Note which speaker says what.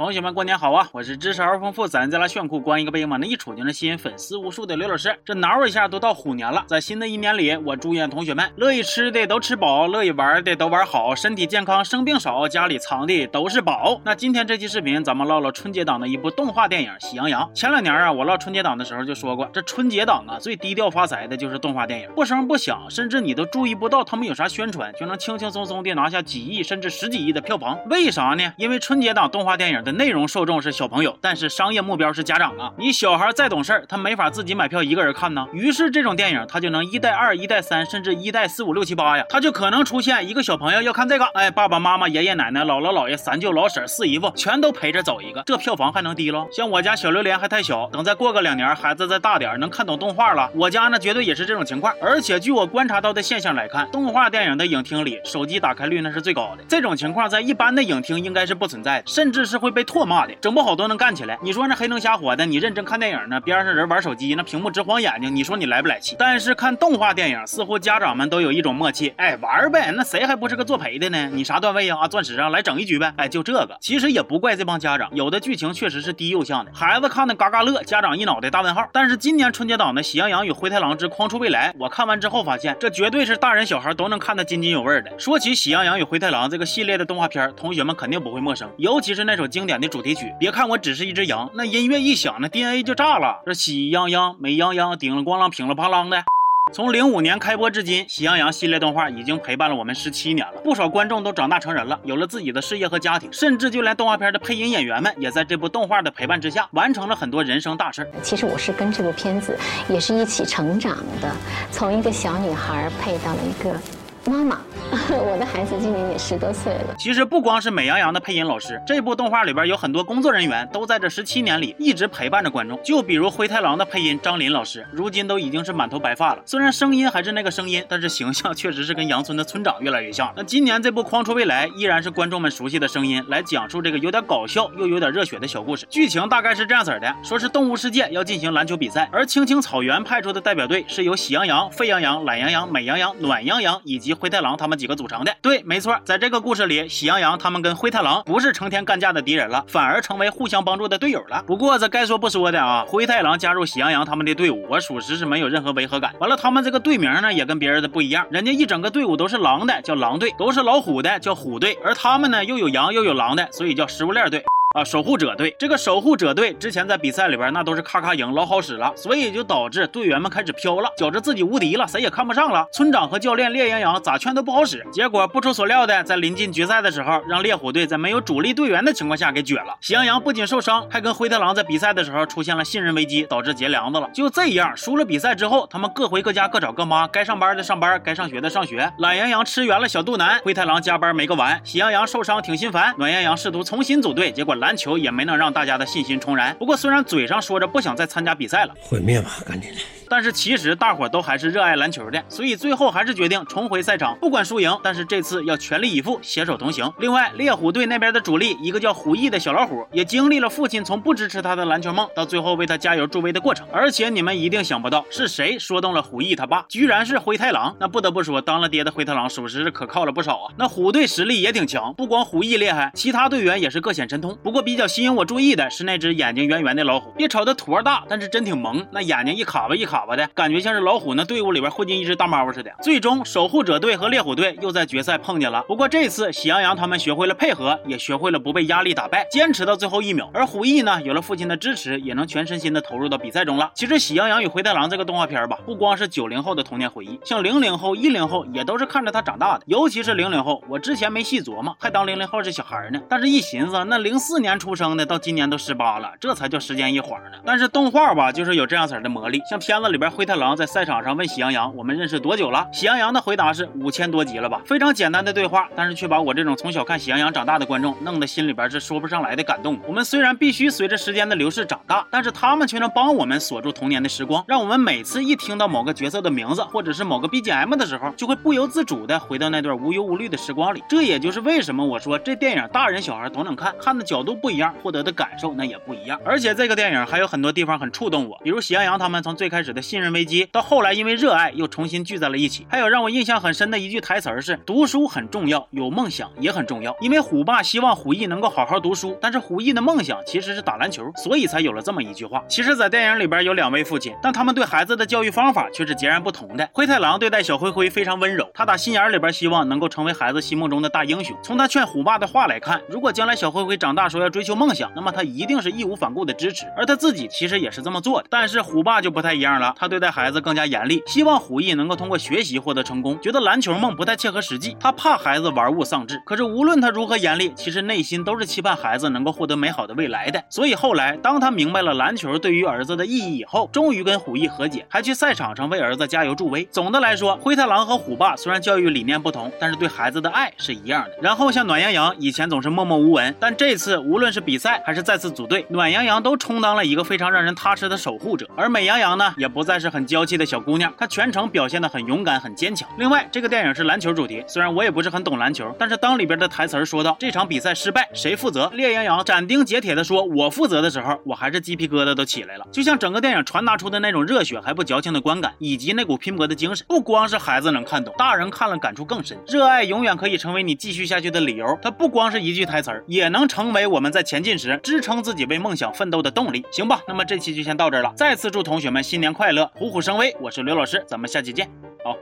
Speaker 1: 同学们，过年好啊！我是知识而丰富，咱再来炫酷，光一个背影往那一杵就能吸引粉丝无数的刘老师。这挠一下都到虎年了，在新的一年里，我祝愿同学们乐意吃的都吃饱，乐意玩的都玩好，身体健康，生病少，家里藏的都是宝。那今天这期视频，咱们唠唠春节档的一部动画电影《喜羊羊》。前两年啊，我唠春节档的时候就说过，这春节档啊最低调发财的就是动画电影，不声不响，甚至你都注意不到他们有啥宣传，就能轻轻松松的拿下几亿甚至十几亿的票房。为啥呢？因为春节档动画电影的内容受众是小朋友，但是商业目标是家长啊！你小孩再懂事他没法自己买票一个人看呢。于是这种电影他就能一带二、一带三，甚至一带四五六七八呀，他就可能出现一个小朋友要看这个，哎，爸爸妈妈、爷爷奶奶、姥姥姥爷、三舅老婶、四姨夫全都陪着走一个，这票房还能低喽？像我家小榴莲还太小，等再过个两年，孩子再大点，能看懂动画了，我家呢绝对也是这种情况。而且据我观察到的现象来看，动画电影的影厅里手机打开率那是最高的，这种情况在一般的影厅应该是不存在的，甚至是会被被唾骂的。整不好都能干起来。你说那黑灯瞎火的，你认真看电影呢，边上人玩手机，那屏幕直晃眼睛，你说你来不来气？但是看动画电影，似乎家长们都有一种默契，哎，玩呗，那谁还不是个作陪的呢？你啥段位呀？啊，钻石啊，来整一局呗。哎，就这个，其实也不怪这帮家长，有的剧情确实是低幼向的，孩子看的嘎嘎乐，家长一脑袋大问号。但是今年春节档的《喜羊羊与灰太狼之筐出未来》，我看完之后发现，这绝对是大人小孩都能看得津津有味的。说起《喜羊羊与灰太狼》这个系列的动画片，同学们肯定不会陌生，尤其是那首经经典的主题曲。别看我只是一只羊，那音乐一响，那 DNA 就炸了。这喜羊羊、美羊羊，顶了咣啷，乒了啪啷的。从零五年开播至今，喜羊羊系列动画已经陪伴了我们十七年了。不少观众都长大成人了，有了自己的事业和家庭，甚至就连动画片的配音演员们，也在这部动画的陪伴之下，完成了很多人生大事。
Speaker 2: 其实我是跟这部片子也是一起成长的，从一个小女孩配到了一个。妈妈，我的孩子今年也十多岁了。
Speaker 1: 其实不光是美羊羊的配音老师，这部动画里边有很多工作人员都在这十七年里一直陪伴着观众。就比如灰太狼的配音张林老师，如今都已经是满头白发了。虽然声音还是那个声音，但是形象确实是跟羊村的村长越来越像了。那今年这部《框出未来》依然是观众们熟悉的声音来讲述这个有点搞笑又有点热血的小故事。剧情大概是这样子的：说是动物世界要进行篮球比赛，而青青草原派出的代表队是由喜羊羊、沸羊羊、懒羊羊、美羊羊、暖羊羊以及灰太狼他们几个组成的。对，没错，在这个故事里，喜羊羊他们跟灰太狼不是成天干架的敌人了，反而成为互相帮助的队友了。不过这该说不说的啊，灰太狼加入喜羊羊他们的队伍，我属实是没有任何违和感。完了，他们这个队名呢，也跟别人的不一样，人家一整个队伍都是狼的，叫狼队；都是老虎的，叫虎队；而他们呢，又有羊又有狼的，所以叫食物链队。啊，守护者队这个守护者队之前在比赛里边那都是咔咔赢，老好使了，所以就导致队员们开始飘了，觉着自己无敌了，谁也看不上了。村长和教练烈阳阳咋劝都不好使，结果不出所料的，在临近决赛的时候，让烈火队在没有主力队员的情况下给撅了。喜羊羊不仅受伤，还跟灰太狼在比赛的时候出现了信任危机，导致结梁子了。就这样，输了比赛之后，他们各回各家，各找各妈，该上班的上班，该上学的上学。懒羊羊吃圆了小肚腩，灰太狼加班没个完，喜羊羊受伤挺心烦，暖羊羊试图重新组队，结果篮球也没能。让大家的信心重燃。不过，虽然嘴上说着不想再参加比赛了，
Speaker 3: 毁灭吧，赶紧的。
Speaker 1: 但是其实大伙都还是热爱篮球的，所以最后还是决定重回赛场，不管输赢，但是这次要全力以赴，携手同行。另外，猎虎队那边的主力，一个叫虎翼的小老虎，也经历了父亲从不支持他的篮球梦，到最后为他加油助威的过程。而且你们一定想不到是谁说动了虎翼他爸，居然是灰太狼。那不得不说，当了爹的灰太狼属实是可靠了不少啊。那虎队实力也挺强，不光虎翼厉害，其他队员也是各显神通。不过比较吸引我注意的是那只眼睛圆圆的老虎，别瞅它坨大，但是真挺萌，那眼睛一卡巴一卡巴的感觉像是。老虎那队伍里边混进一只大猫似的，最终守护者队和猎虎队又在决赛碰见了。不过这次喜羊羊他们学会了配合，也学会了不被压力打败，坚持到最后一秒。而虎翼呢，有了父亲的支持，也能全身心的投入到比赛中了。其实《喜羊羊与灰太狼》这个动画片吧，不光是九零后的童年回忆，像零零后、一零后也都是看着他长大的。尤其是零零后，我之前没细琢磨，还当零零后是小孩呢。但是一寻思，那零四年出生的到今年都十八了，这才叫时间一晃呢。但是动画吧，就是有这样子的魔力，像片子里边灰太狼在。赛场上问喜羊羊：“我们认识多久了？”喜羊羊的回答是：“五千多集了吧。”非常简单的对话，但是却把我这种从小看喜羊羊长大的观众弄得心里边是说不上来的感动。我们虽然必须随着时间的流逝长大，但是他们却能帮我们锁住童年的时光，让我们每次一听到某个角色的名字或者是某个 BGM 的时候，就会不由自主的回到那段无忧无虑的时光里。这也就是为什么我说这电影大人小孩都能看，看的角度不一样，获得的感受那也不一样。而且这个电影还有很多地方很触动我，比如喜羊羊他们从最开始的。的信任危机，到后来因为热爱又重新聚在了一起。还有让我印象很深的一句台词是：读书很重要，有梦想也很重要。因为虎爸希望虎翼能够好好读书，但是虎翼的梦想其实是打篮球，所以才有了这么一句话。其实，在电影里边有两位父亲，但他们对孩子的教育方法却是截然不同的。灰太狼对待小灰灰非常温柔，他打心眼里边希望能够成为孩子心目中的大英雄。从他劝虎爸的话来看，如果将来小灰灰长大说要追求梦想，那么他一定是义无反顾的支持，而他自己其实也是这么做的。但是虎爸就不太一样了，他对待孩子更加严厉，希望虎翼能够通过学习获得成功，觉得篮球梦不太切合实际，他怕孩子玩物丧志。可是无论他如何严厉，其实内心都是期盼孩子能够获得美好的未来的。所以后来当他明白了篮球对于儿子的意义以后，终于跟虎翼和解，还去赛场上为儿子加油助威。总的来说，灰太狼和虎爸虽然教育理念不同，但是对孩子的爱是一样的。然后像暖羊羊以前总是默默无闻，但这次无论是比赛还是再次组队，暖羊羊都充当了一个非常让人踏实的守护者。而美羊羊呢，也不再是很娇气的小姑娘，她全程表现得很勇敢、很坚强。另外，这个电影是篮球主题，虽然我也不是很懂篮球，但是当里边的台词说到这场比赛失败谁负责，烈阳阳斩钉截铁地说我负责的时候，我还是鸡皮疙瘩都起来了。就像整个电影传达出的那种热血还不矫情的观感，以及那股拼搏的精神，不光是孩子能看懂，大人看了感触更深。热爱永远可以成为你继续下去的理由，它不光是一句台词，也能成为我们在前进时支撑自己为梦想奋斗的动力。行吧，那么这期就先到这儿了。再次祝同学们新年快快乐虎虎生威。我是刘老师咱们下期见。好。